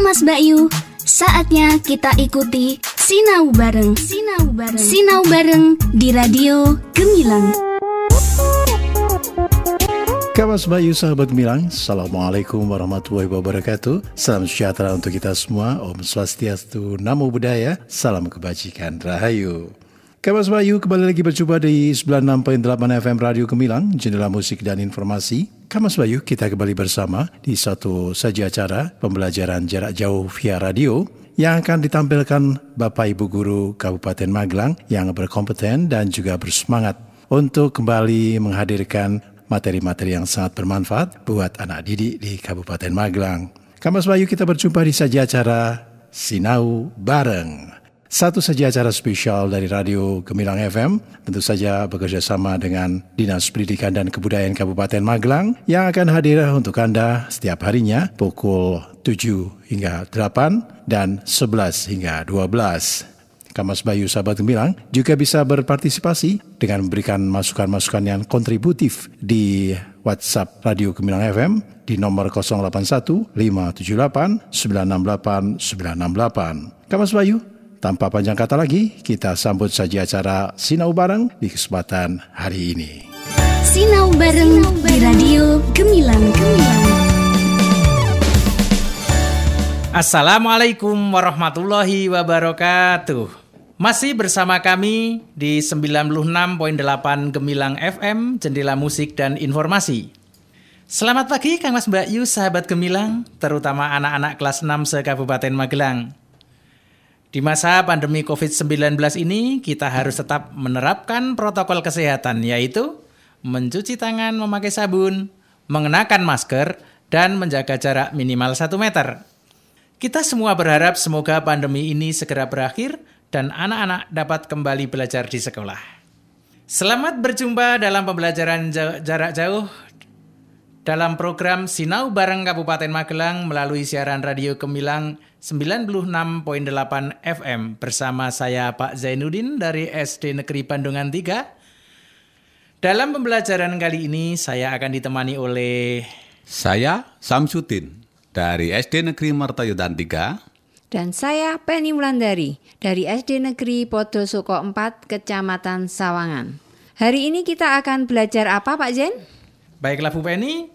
Kang Mas Bayu, saatnya kita ikuti Sinau Bareng. Sinau Bareng. Sinau Bareng di Radio Gemilang. Kawas Bayu sahabat Gemilang, Assalamualaikum warahmatullahi wabarakatuh Salam sejahtera untuk kita semua Om Swastiastu, Namo Buddhaya Salam kebajikan, Rahayu Kawas Bayu kembali lagi berjumpa di 96.8 FM Radio Gemilang Jendela musik dan informasi Kamas Bayu, kita kembali bersama di satu saja acara pembelajaran jarak jauh via radio yang akan ditampilkan Bapak Ibu Guru Kabupaten Magelang yang berkompeten dan juga bersemangat untuk kembali menghadirkan materi-materi yang sangat bermanfaat buat anak didik di Kabupaten Magelang. Kamas Bayu kita berjumpa di saja acara Sinau Bareng. Satu saja acara spesial dari Radio Gemilang FM, tentu saja bekerja sama dengan Dinas Pendidikan dan Kebudayaan Kabupaten Magelang yang akan hadir untuk Anda setiap harinya pukul 7 hingga 8 dan 11 hingga 12. Kamas Bayu Sahabat Gemilang juga bisa berpartisipasi dengan memberikan masukan-masukan yang kontributif di WhatsApp Radio Gemilang FM di nomor 081 578 968 968. Kamas Bayu, tanpa panjang kata lagi, kita sambut saja acara Sinau Bareng di kesempatan hari ini. Sinau Bareng di Radio Gemilang. Gemilang. Assalamualaikum warahmatullahi wabarakatuh. Masih bersama kami di 96.8 Gemilang FM, Jendela Musik dan Informasi. Selamat pagi Kang Mas Mbak Yu, sahabat Gemilang, terutama anak-anak kelas 6 se-Kabupaten Magelang. Di masa pandemi COVID-19 ini, kita harus tetap menerapkan protokol kesehatan, yaitu mencuci tangan memakai sabun, mengenakan masker, dan menjaga jarak minimal 1 meter. Kita semua berharap semoga pandemi ini segera berakhir dan anak-anak dapat kembali belajar di sekolah. Selamat berjumpa dalam pembelajaran jarak jauh dalam program Sinau Bareng Kabupaten Magelang melalui siaran Radio Gemilang 96.8 FM bersama saya Pak Zainuddin dari SD Negeri Bandungan 3. Dalam pembelajaran kali ini saya akan ditemani oleh saya Samsudin dari SD Negeri Mertoyudan 3 dan saya Penny Wulandari dari SD Negeri Podosoko 4 Kecamatan Sawangan. Hari ini kita akan belajar apa Pak Jen? Baiklah Bu Penny,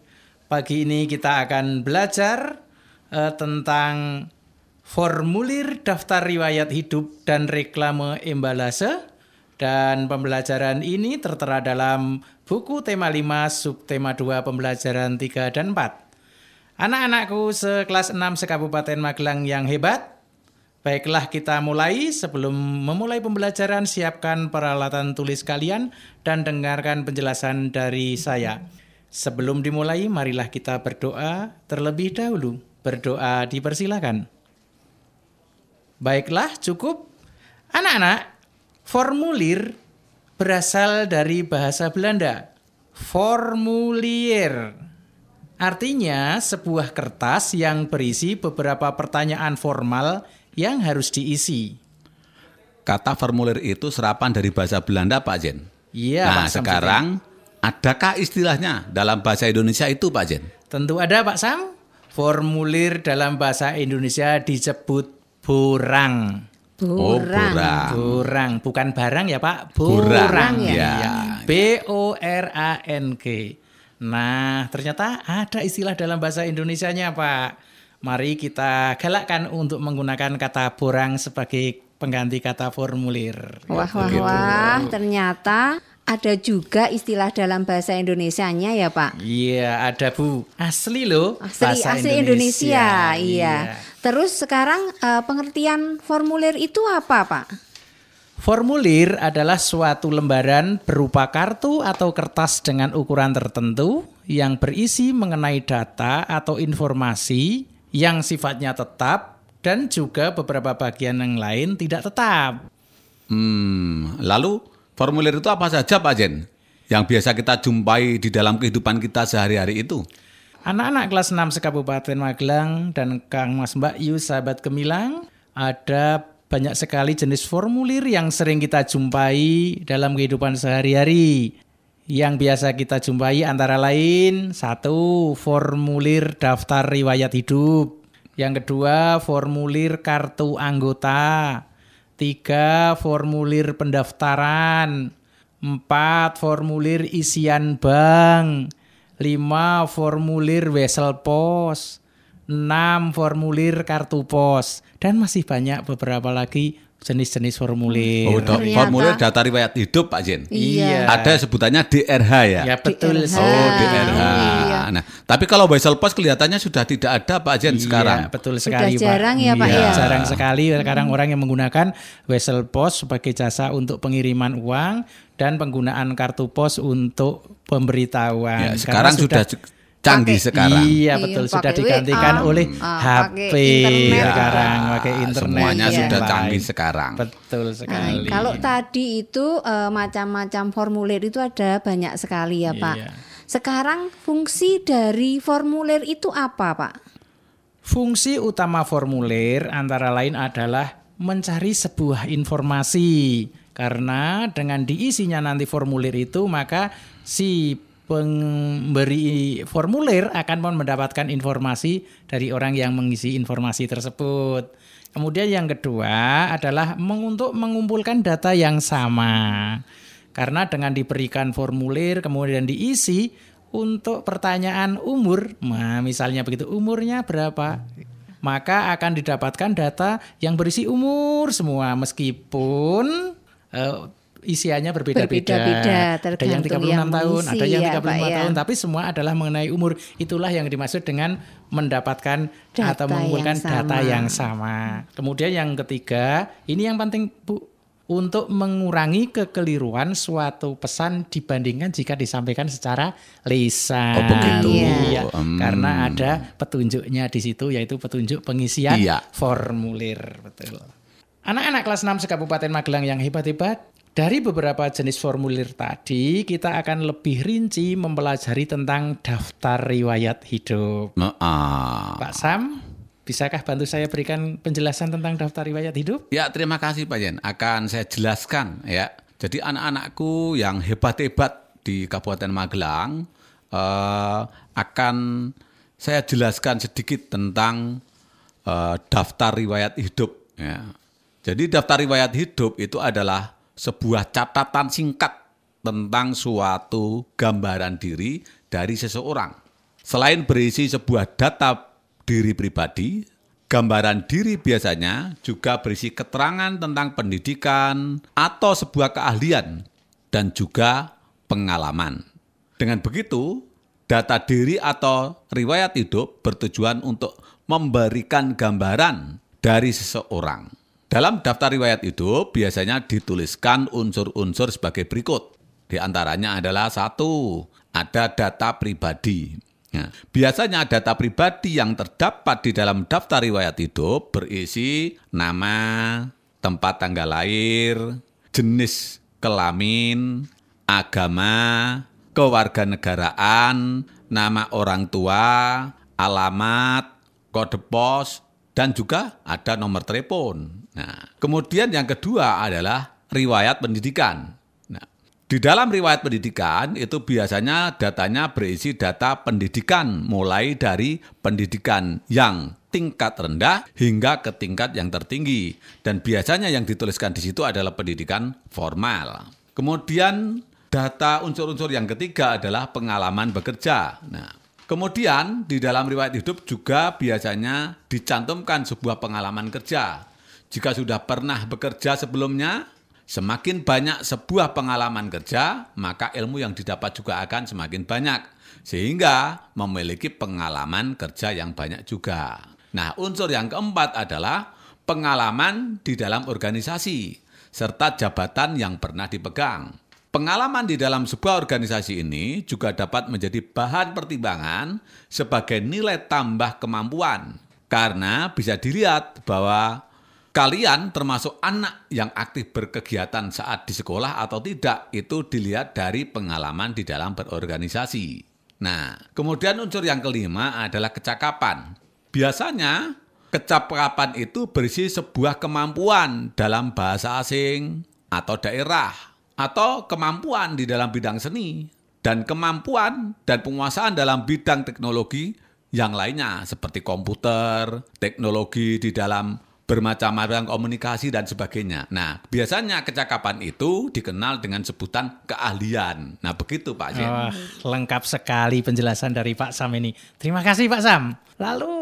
pagi ini kita akan belajar uh, tentang formulir daftar riwayat hidup dan reklame embalase dan pembelajaran ini tertera dalam buku tema 5 subtema 2 pembelajaran 3 dan 4. Anak-anakku sekelas 6 sekabupaten Magelang yang hebat, baiklah kita mulai. Sebelum memulai pembelajaran, siapkan peralatan tulis kalian dan dengarkan penjelasan dari saya. Sebelum dimulai, marilah kita berdoa terlebih dahulu. Berdoa dipersilakan. Baiklah, cukup. Anak-anak, formulir berasal dari bahasa Belanda. Formulier. Artinya sebuah kertas yang berisi beberapa pertanyaan formal yang harus diisi. Kata formulir itu serapan dari bahasa Belanda, Pak Jen. Iya, nah, Pak Sam, sekarang adakah istilahnya dalam bahasa Indonesia itu, Pak Jen? Tentu ada, Pak Sam. Formulir dalam bahasa Indonesia disebut borang. Oh, borang. Borang, bukan barang ya, Pak. Borang, Borang ya. ya. B O R A N G. Nah, ternyata ada istilah dalam bahasa Indonesianya, Pak. Mari kita galakkan untuk menggunakan kata borang sebagai pengganti kata formulir. Wah, wah, Begitu. wah, ternyata ada juga istilah dalam bahasa Indonesianya ya Pak? Iya, ada Bu. Asli loh. Asli, bahasa asli Indonesia, iya. Terus sekarang eh, pengertian formulir itu apa Pak? Formulir adalah suatu lembaran berupa kartu atau kertas dengan ukuran tertentu yang berisi mengenai data atau informasi yang sifatnya tetap dan juga beberapa bagian yang lain tidak tetap. Hmm, lalu formulir itu apa saja, Pak Jen? Yang biasa kita jumpai di dalam kehidupan kita sehari-hari itu? Anak-anak kelas 6 sekabupaten Magelang dan Kang Mas Mbak Yu sahabat Gemilang ada banyak sekali jenis formulir yang sering kita jumpai dalam kehidupan sehari-hari. Yang biasa kita jumpai antara lain satu formulir daftar riwayat hidup. Yang kedua, formulir kartu anggota. Tiga, formulir pendaftaran. Empat, formulir isian bank. Lima, formulir wesel pos. Enam, formulir kartu pos. Dan masih banyak beberapa lagi jenis-jenis formulir. Oh, do- formulir data riwayat hidup Pak Jen. Iya. Ada sebutannya DRH ya. Ya betul DRH. Oh, DRH. Iya. Nah, tapi kalau Wesel Pos kelihatannya sudah tidak ada Pak Jen sekarang. Iya, betul Sudah sekali, jarang Pak. ya, Pak, Iya, ya? Jarang sekali sekarang orang yang menggunakan wesel pos sebagai jasa untuk pengiriman uang dan penggunaan kartu pos untuk pemberitahuan. Ya, Karena sekarang sudah, canggih pakai- sekarang. Iya, Iya, betul sudah digantikan WA, oleh ah, HP pakai internet. sekarang, Ya, pakai internet. semuanya dan sudah canggih sekarang. Betul Nah, sekali. kalau tadi itu eh, macam-macam formulir itu ada banyak sekali ya Pak. Iya. Sekarang fungsi dari formulir itu apa Pak? Fungsi utama formulir antara lain adalah mencari sebuah informasi. Karena dengan diisinya nanti formulir itu maka si pemberi formulir akan mendapatkan informasi dari orang yang mengisi informasi tersebut. Kemudian yang kedua adalah untuk mengumpulkan data yang sama. Karena dengan diberikan formulir kemudian diisi untuk pertanyaan umur, nah misalnya begitu umurnya berapa, maka akan didapatkan data yang berisi umur semua meskipun eh, isiannya berbeda-beda. Ada yang 35 tergantung yang tahun, ada yang ya, 35 Pak, ya. tahun, tapi semua adalah mengenai umur. Itulah yang dimaksud dengan mendapatkan Data atau mengumpulkan yang data sama. yang sama. Kemudian yang ketiga, ini yang penting Bu, untuk mengurangi kekeliruan suatu pesan dibandingkan jika disampaikan secara lisan. Oh, begitu. Iya, Hmm. karena ada petunjuknya di situ yaitu petunjuk pengisian Iya. formulir, betul. Anak-anak kelas 6 Kabupaten Magelang yang hebat-hebat, dari beberapa jenis formulir tadi, kita akan lebih rinci mempelajari tentang daftar riwayat hidup. Nah, ah. Pak Sam, bisakah bantu saya berikan penjelasan tentang daftar riwayat hidup? Ya, terima kasih Pak Jen. Akan saya jelaskan ya. Jadi anak-anakku yang hebat-hebat di Kabupaten Magelang eh, akan saya jelaskan sedikit tentang eh, daftar riwayat hidup ya. Jadi daftar riwayat hidup itu adalah sebuah catatan singkat tentang suatu gambaran diri dari seseorang. Selain berisi sebuah data diri pribadi, gambaran diri biasanya juga berisi keterangan tentang pendidikan atau sebuah keahlian dan juga pengalaman. Dengan begitu, data diri atau riwayat hidup bertujuan untuk memberikan gambaran dari seseorang. Dalam daftar riwayat hidup biasanya dituliskan unsur-unsur sebagai berikut. Di antaranya adalah satu, ada data pribadi. Nah, biasanya data pribadi yang terdapat di dalam daftar riwayat hidup berisi nama, tempat tanggal lahir, jenis kelamin, agama, kewarganegaraan, nama orang tua, alamat, kode pos, dan juga ada nomor telepon. Nah, kemudian yang kedua adalah riwayat pendidikan. Nah, di dalam riwayat pendidikan itu biasanya datanya berisi data pendidikan mulai dari pendidikan yang tingkat rendah hingga ke tingkat yang tertinggi dan biasanya yang dituliskan di situ adalah pendidikan formal. Kemudian data unsur-unsur yang ketiga adalah pengalaman bekerja. Nah, kemudian di dalam riwayat hidup juga biasanya dicantumkan sebuah pengalaman kerja. Jika sudah pernah bekerja sebelumnya, semakin banyak sebuah pengalaman kerja, maka ilmu yang didapat juga akan semakin banyak. Sehingga memiliki pengalaman kerja yang banyak juga. Nah, unsur yang keempat adalah pengalaman di dalam organisasi, serta jabatan yang pernah dipegang. Pengalaman di dalam sebuah organisasi ini juga dapat menjadi bahan pertimbangan sebagai nilai tambah kemampuan. Karena bisa dilihat bahwa kalian termasuk anak yang aktif berkegiatan saat di sekolah atau tidak itu dilihat dari pengalaman di dalam berorganisasi. Nah, kemudian unsur yang kelima adalah kecakapan. Biasanya kecakapan itu berisi sebuah kemampuan dalam bahasa asing atau daerah atau kemampuan di dalam bidang seni dan kemampuan dan penguasaan dalam bidang teknologi yang lainnya seperti komputer, teknologi di dalam bermacam-macam komunikasi dan sebagainya. Nah, biasanya kecakapan itu dikenal dengan sebutan keahlian. Nah, begitu Pak Jen. Wah, lengkap sekali penjelasan dari Pak Sam ini. Terima kasih Pak Sam. Lalu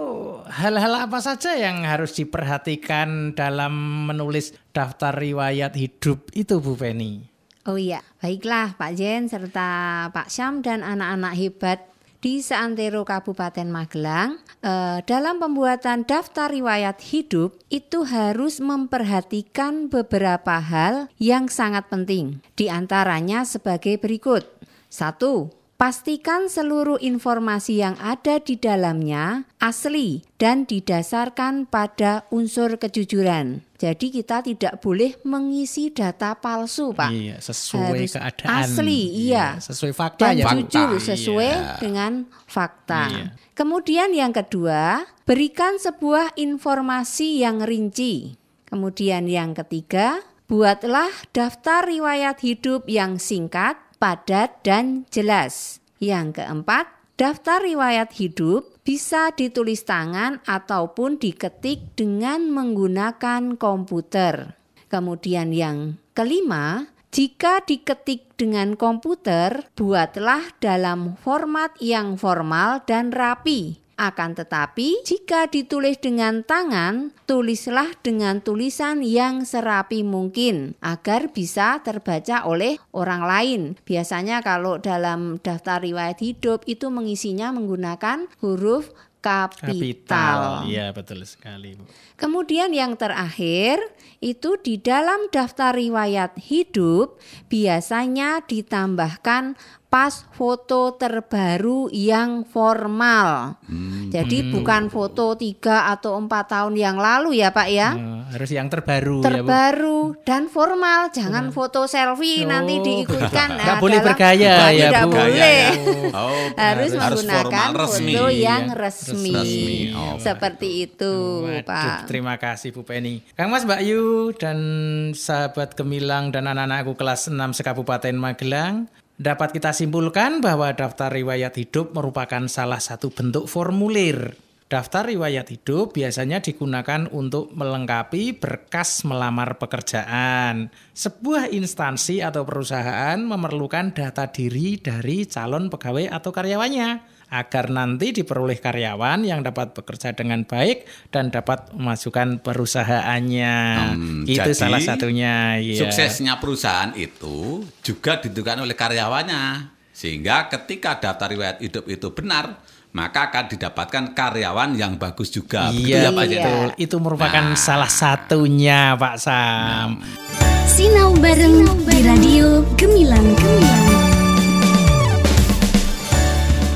hal-hal apa saja yang harus diperhatikan dalam menulis daftar riwayat hidup itu Bu Penny? Oh iya, baiklah Pak Jen serta Pak Syam dan anak-anak hebat di seantero Kabupaten Magelang eh, dalam pembuatan daftar riwayat hidup itu harus memperhatikan beberapa hal yang sangat penting. Di antaranya sebagai berikut. Satu, Pastikan seluruh informasi yang ada di dalamnya asli dan didasarkan pada unsur kejujuran. Jadi kita tidak boleh mengisi data palsu, Pak. Iya, sesuai Harus keadaan. Asli, iya. sesuai fakta Dan ya. Jujur Fakta, sesuai iya. dengan fakta. Iya. Kemudian yang kedua, berikan sebuah informasi yang rinci. Kemudian yang ketiga, buatlah daftar riwayat hidup yang singkat, padat, dan jelas. Yang keempat, daftar riwayat hidup bisa ditulis tangan ataupun diketik dengan menggunakan komputer. Kemudian yang kelima, jika diketik dengan komputer, buatlah dalam format yang formal dan rapi. Akan tetapi, jika ditulis dengan tangan, tulislah dengan tulisan yang serapi mungkin agar bisa terbaca oleh orang lain. Biasanya kalau dalam daftar riwayat hidup itu mengisinya menggunakan huruf kapital. Iya, betul sekali, Bu. Kemudian yang terakhir itu di dalam daftar riwayat hidup biasanya ditambahkan pas foto terbaru yang formal. Jadi bukan foto tiga atau empat tahun yang lalu ya Pak ya. Eh, harus yang terbaru, ya, Bu. Terbaru dan formal, jangan foto selfie nanti Oh, diikutkan. nggak Nah, boleh bergaya Bukan, ya, tidak Bu. boleh. Oh, harus, harus menggunakan formal, resmi. foto yang resmi, resmi. Oh. seperti itu Waduh, Pak. terima kasih Bu Penny. Kang Mas Mbak Yu dan sahabat Gemilang dan anak-anakku kelas 6 sekabupaten Magelang, dapat kita simpulkan bahwa daftar riwayat hidup merupakan salah satu bentuk formulir. Daftar riwayat hidup biasanya digunakan untuk melengkapi berkas melamar pekerjaan. Sebuah instansi atau perusahaan memerlukan data diri dari calon pegawai atau karyawannya agar nanti diperoleh karyawan yang dapat bekerja dengan baik dan dapat memasukkan perusahaannya. Hmm, Itu jadi, salah satunya. ya. Suksesnya perusahaan itu juga ditentukan oleh karyawannya. Sehingga ketika data riwayat hidup itu benar, maka akan didapatkan karyawan yang bagus juga. Betul Iya, ya Pak Iya. Betul. Itu merupakan Nah. salah satunya, Pak Sam. Sinau bareng di Radio Gemilang Gemilang.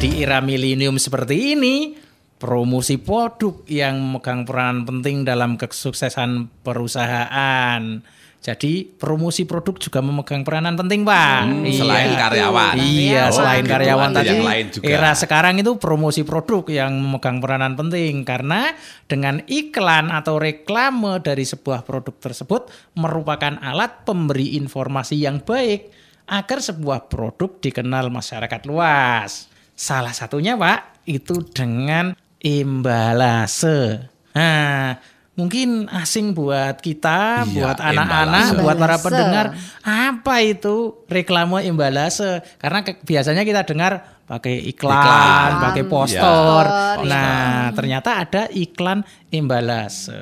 Di era milenium seperti ini, promosi produk yang memegang peranan penting dalam kesuksesan perusahaan. Jadi promosi produk juga memegang peranan penting, Pak. Hmm, Iya. selain karyawan. Iya, Oh, selain gitu. karyawan tadi. yang lain juga. Era sekarang itu promosi produk yang memegang peranan penting karena dengan iklan atau reklame dari sebuah produk tersebut merupakan alat pemberi informasi yang baik agar sebuah produk dikenal masyarakat luas. Salah satunya, Pak, itu dengan embalase. Nah, mungkin asing buat kita, Iya, buat anak-anak, buat para pendengar, apa itu reklame embalase? Karena ke- biasanya kita dengar pakai iklan, Iklan. pakai Iya. poster. Nah, ternyata ada iklan embalase.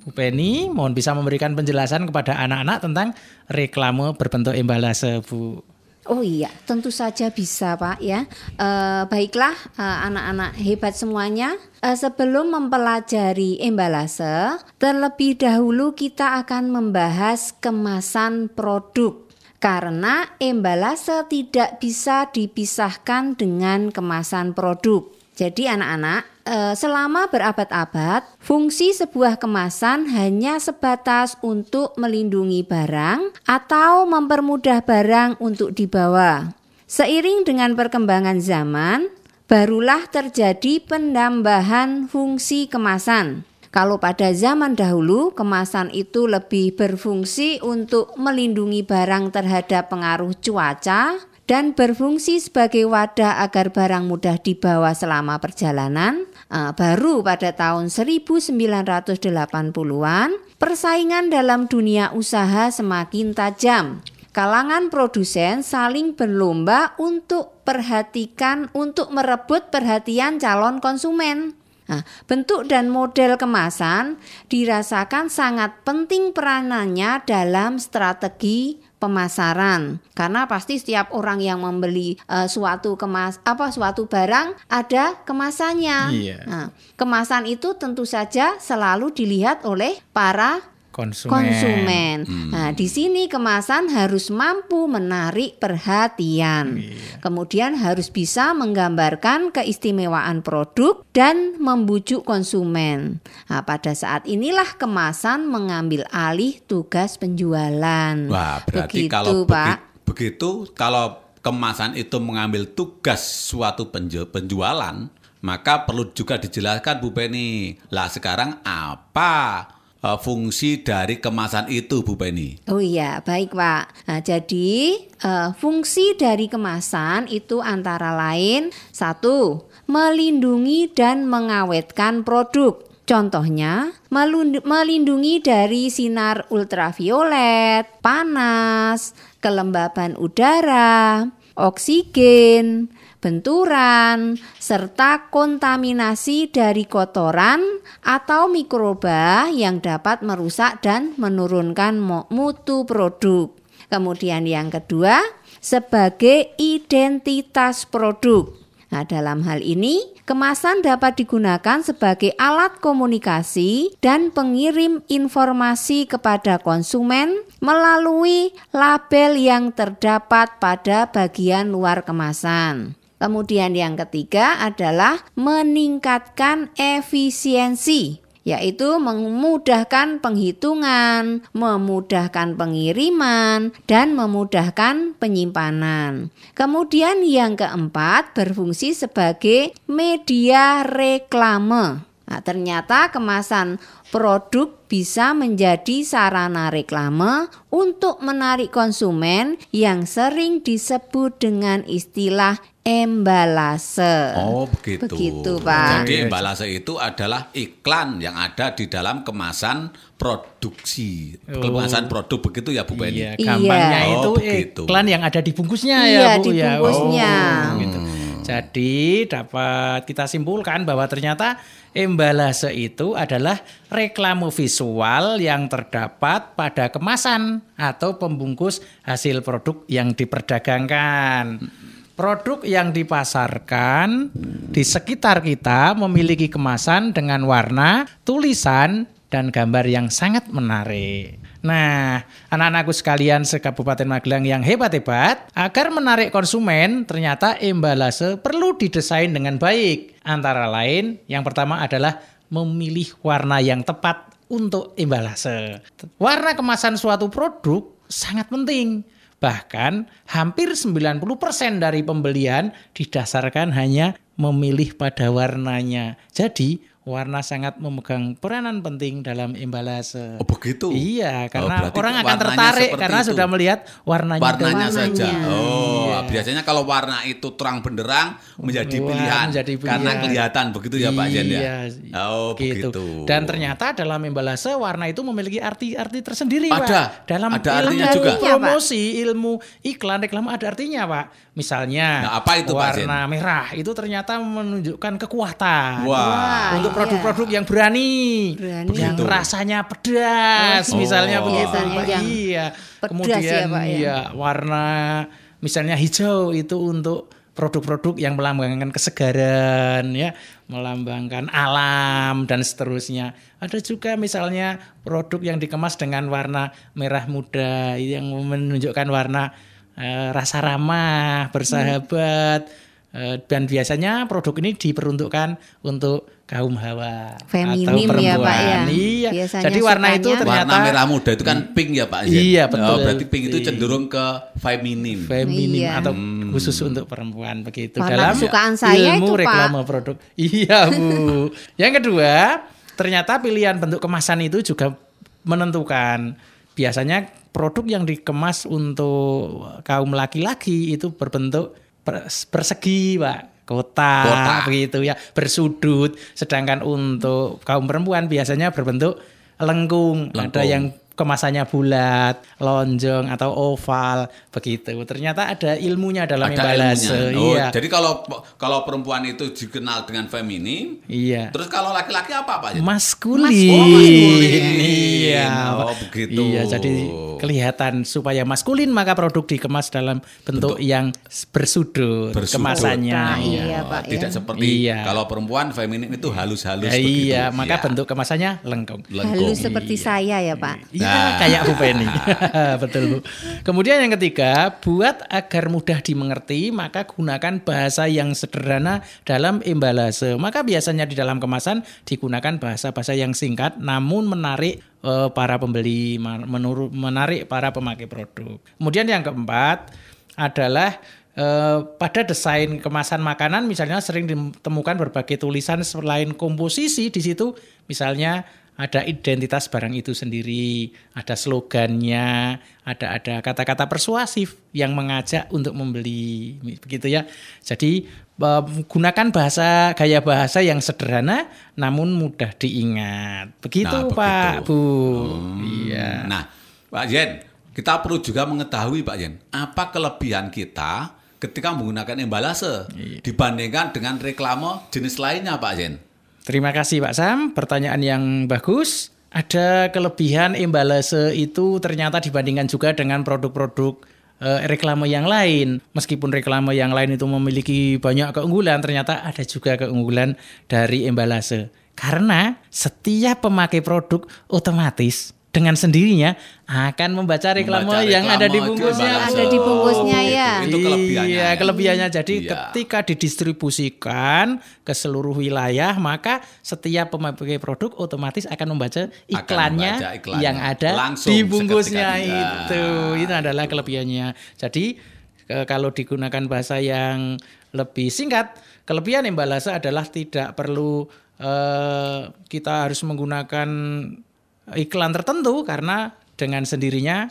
Bu Penny, mohon bisa memberikan penjelasan kepada anak-anak tentang reklame berbentuk embalase, Bu. Oh iya, tentu saja bisa Pak ya. Eh, baiklah eh, anak-anak hebat semuanya. Eh, sebelum mempelajari embalase, terlebih dahulu kita akan membahas kemasan produk. Karena embalase tidak bisa dipisahkan dengan kemasan produk. Jadi anak-anak, selama berabad-abad, fungsi sebuah kemasan hanya sebatas untuk melindungi barang atau mempermudah barang untuk dibawa. Seiring dengan perkembangan zaman, barulah terjadi penambahan fungsi kemasan. Kalau pada zaman dahulu, kemasan itu lebih berfungsi untuk melindungi barang terhadap pengaruh cuaca dan berfungsi sebagai wadah agar barang mudah dibawa selama perjalanan. Uh, baru pada tahun 1980-an, persaingan dalam dunia usaha semakin tajam. Kalangan produsen saling berlomba untuk perhatikan untuk merebut perhatian calon konsumen. Nah, bentuk dan model kemasan dirasakan sangat penting peranannya dalam strategi pemasaran karena pasti setiap orang yang membeli uh, suatu kemas apa suatu barang ada kemasannya. Iya. Nah, kemasan itu tentu saja selalu dilihat oleh para konsumen. konsumen. Nah, di sini kemasan harus mampu menarik perhatian. Kemudian harus bisa menggambarkan keistimewaan produk dan membujuk konsumen. Nah, pada saat inilah kemasan mengambil alih tugas penjualan. Wah, berarti Begitu, kalau Pak. begi- begitu kalau kemasan itu mengambil tugas suatu penju- penjualan, maka perlu juga dijelaskan Bu Penny. Lah sekarang apa eh, fungsi dari kemasan itu Bu Penny? Oh iya, baik Pak. Nah, jadi eh, fungsi dari kemasan itu antara lain satu, melindungi dan mengawetkan produk. Contohnya, melindungi dari sinar ultraviolet, panas, kelembaban udara, oksigen, benturan, serta kontaminasi dari kotoran atau mikroba yang dapat merusak dan menurunkan mutu produk. Kemudian yang kedua, sebagai identitas produk. Nah, dalam hal ini, kemasan dapat digunakan sebagai alat komunikasi dan pengirim informasi kepada konsumen melalui label yang terdapat pada bagian luar kemasan. Kemudian yang ketiga adalah meningkatkan efisiensi yaitu memudahkan penghitungan, memudahkan pengiriman, dan memudahkan penyimpanan. Kemudian yang keempat berfungsi sebagai media reklame. Nah, ternyata kemasan produk bisa menjadi sarana reklame untuk menarik konsumen yang sering disebut dengan istilah embalase. Oh begitu. Begitu, Pak. Jadi embalase itu adalah iklan yang ada di dalam kemasan produksi, kemasan produk begitu ya Bu Penny. Iya, gampangnya Iya. itu Oh, begitu. iklan yang ada di bungkusnya Iya, ya Bu di ya. bungkusnya. Oh, gitu. Jadi dapat kita simpulkan bahwa ternyata embalase itu adalah reklame visual yang terdapat pada kemasan atau pembungkus hasil produk yang diperdagangkan. Produk yang dipasarkan di sekitar kita memiliki kemasan dengan warna, tulisan, dan gambar yang sangat menarik. Nah, anak-anakku sekalian se-Kabupaten Magelang yang hebat-hebat, agar menarik konsumen, ternyata embalase perlu didesain dengan baik. Antara lain, yang pertama adalah memilih warna yang tepat untuk embalase. Warna kemasan suatu produk sangat penting. Bahkan hampir 90% dari pembelian didasarkan hanya memilih pada warnanya. Jadi warna sangat memegang peranan penting dalam embalase. Oh begitu. Iya, Oh, karena berarti orang akan tertarik karena itu. sudah melihat warnanya. warnanya doang. saja. Warnanya. Oh, biasanya kalau warna itu terang benderang menjadi Wah, pilihan, menjadi pilihan. karena kelihatan begitu ya Pak Jen ya. Iya, Oh, gitu. begitu. Dan ternyata dalam embalase warna itu memiliki arti-arti tersendiri, Ada. Pak. Dalam Ada ilmu artinya juga. promosi, ilmu iklan, reklame ada artinya, Pak. Misalnya, Nah, apa itu, Pak warna merah itu ternyata menunjukkan kekuatan. Wah. Untuk iya. Produk-produk yang berani, Berani. yang Begitu. rasanya pedas, Oh. misalnya begitu, Pak. yang Iya. pedas Kemudian ya, Pak, ya. iya, warna misalnya hijau itu untuk produk-produk yang melambangkan kesegaran ya, melambangkan alam dan seterusnya. Ada juga misalnya produk yang dikemas dengan warna merah muda yang menunjukkan warna eh, rasa ramah, bersahabat. Eh, dan biasanya produk ini diperuntukkan untuk kaum hawa Feminim atau ya, perempuan. Pak, ya? Iya. Biasanya Jadi warna itu sukanya- ternyata Warna merah muda itu kan pink ya Pak Jen? Iya, betul. Oh, berarti pink itu Iya. cenderung ke feminim. feminim Iya. atau khusus untuk perempuan begitu Warna dalam kesukaan saya ilmu itu, Pak. reklame produk. Iya bu. Yang kedua ternyata pilihan bentuk kemasan itu juga menentukan. biasanya produk yang dikemas untuk kaum laki-laki itu berbentuk persegi, Pak. Kotak, Kotak. begitu ya, bersudut. Sedangkan untuk kaum perempuan biasanya berbentuk lengkung. Ada Lengkung. yang kemasannya bulat, lonjong atau oval begitu. Ternyata ada ilmunya dalam Ada embalase. ilmunya. Oh, Iya. Jadi kalau kalau perempuan itu dikenal dengan feminim, Iya. terus kalau laki-laki apa Pak? Maskulin. Oh, maskulin. Iya. Oh, begitu. Iya, jadi kelihatan supaya maskulin maka produk dikemas dalam bentuk, yang bersudut, Bersudut. kemasannya. Nah, Iya. iya, Pak, Tidak ya. seperti Iya. kalau perempuan feminim itu halus-halus Ya, begitu. iya, maka Iya. bentuk kemasannya lengkung. Lengkung. Halus seperti saya ya Pak. Iya, Nah. kayak Bu Penny. Betul, Bu. Kemudian yang ketiga, buat agar mudah dimengerti, maka gunakan bahasa yang sederhana dalam embalase. Maka biasanya di dalam kemasan digunakan bahasa-bahasa yang singkat namun menarik eh, para pembeli, ma- menuru- menarik para pemakai produk. Kemudian yang keempat adalah eh, pada desain kemasan makanan misalnya sering ditemukan berbagai tulisan selain komposisi di situ misalnya ada identitas barang itu sendiri, ada slogannya, ada ada kata-kata persuasif yang mengajak untuk membeli, begitu ya. Jadi eh, gunakan bahasa gaya bahasa yang sederhana namun mudah diingat. Begitu Nah, Pak, begitu. Bu. Hmm, Iya. Nah, Pak Jen, kita perlu juga mengetahui Pak Jen, apa kelebihan kita ketika menggunakan embalase Iya. dibandingkan dengan reklame jenis lainnya Pak Jen? Terima kasih Pak Sam, pertanyaan yang bagus. Ada kelebihan embalase itu ternyata dibandingkan juga dengan produk-produk eh, reklame yang lain. Meskipun reklame yang lain itu memiliki banyak keunggulan, ternyata ada juga keunggulan dari embalase. Karena setiap pemakai produk otomatis dengan sendirinya akan membaca reklame Membaca yang ada di bungkusnya. Ada di bungkusnya, Oh, ya. Itu, itu kelebihannya. Iya, ya. kelebihannya. Jadi Iya. ketika didistribusikan ke seluruh wilayah, maka setiap pemakai produk otomatis akan membaca iklannya, membaca iklannya. yang ada Langsung di bungkusnya itu. Itu adalah kelebihannya. Jadi ke- kalau digunakan bahasa yang lebih singkat, kelebihan embalase adalah tidak perlu eh, kita harus menggunakan iklan tertentu karena dengan sendirinya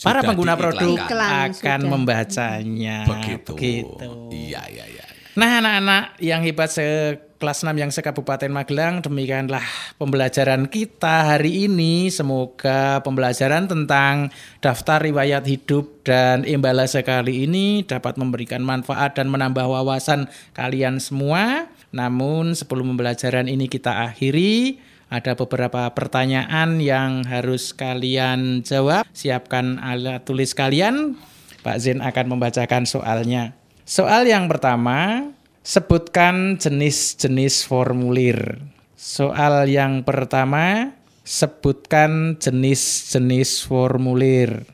para Sudah pengguna produk. Iklan akan sudah. membacanya. Begitu. Begitu. Iya, iya, iya. Nah, anak-anak yang hebat sekelas 6 yang sekabupaten Magelang, demikianlah pembelajaran kita hari ini. Semoga pembelajaran tentang daftar riwayat hidup dan embalase kali ini dapat memberikan manfaat dan menambah wawasan kalian semua. Namun sebelum pembelajaran ini kita akhiri, ada beberapa pertanyaan yang harus kalian jawab. Siapkan alat tulis kalian. Pak Zen akan membacakan soalnya. Soal yang pertama, sebutkan jenis-jenis formulir. Soal yang pertama, sebutkan jenis-jenis formulir.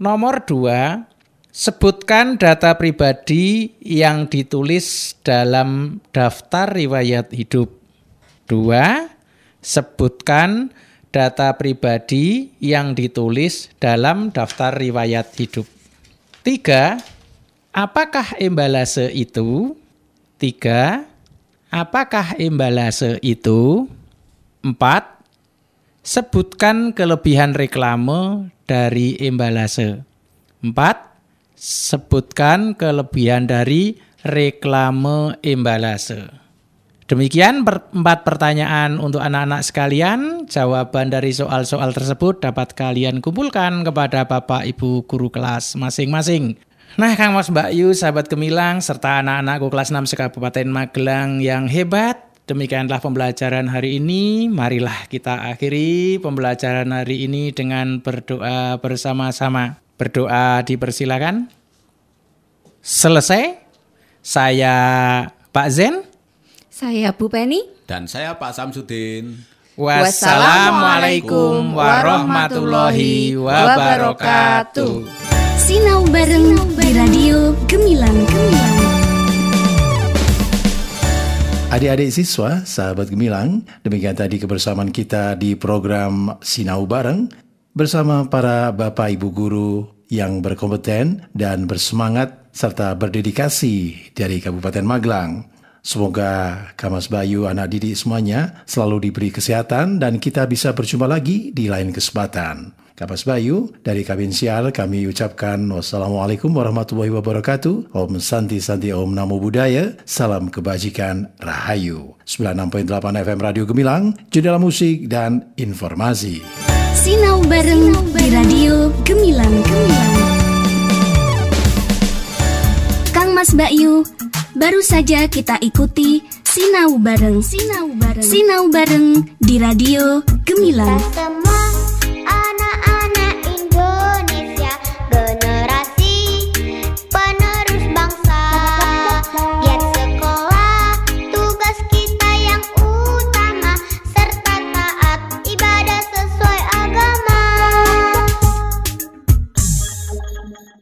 Nomor dua, sebutkan data pribadi yang ditulis dalam daftar riwayat hidup. Dua, sebutkan data pribadi yang ditulis dalam daftar riwayat hidup. Tiga, apakah embalase itu? Tiga, apakah embalase itu? Empat, sebutkan kelebihan reklame dari embalase. Empat, sebutkan kelebihan dari reklame embalase. Demikian per- empat pertanyaan untuk anak-anak sekalian. Jawaban dari soal-soal tersebut dapat kalian kumpulkan kepada Bapak Ibu guru kelas masing-masing. Nah, Kang Mas Mbak Yu, sahabat gemilang, serta anak-anakku kelas 6 sekabupaten Magelang yang hebat, demikianlah pembelajaran hari ini. Marilah kita akhiri pembelajaran hari ini dengan berdoa bersama-sama. Berdoa dipersilakan. Selesai. Saya Pak Zen. Saya Bu Penny. Dan saya Pak Samsudin. Wassalamualaikum warahmatullahi wabarakatuh. Sinau bareng di Radio Gemilang Gemilang. Adik-adik siswa, sahabat gemilang, demikian tadi kebersamaan kita di program Sinau Bareng bersama para Bapak Ibu Guru yang berkompeten dan bersemangat serta berdedikasi dari Kabupaten Magelang. Semoga Kamas Bayu anak didik semuanya selalu diberi kesehatan dan kita bisa berjumpa lagi di lain kesempatan. Kapas Bayu, dari Kabin Sial kami ucapkan wassalamualaikum warahmatullahi wabarakatuh. Om Santi Santi Om Namo Buddhaya. Salam kebajikan Rahayu. 96.8 FM Radio Gemilang, jendela musik dan informasi. Sinau bareng di Radio Gemilang Gemilang. Kang Mas Bayu, baru saja kita ikuti Sinau bareng Sinau bareng Sinau bareng di Radio Gemilang. Kita semua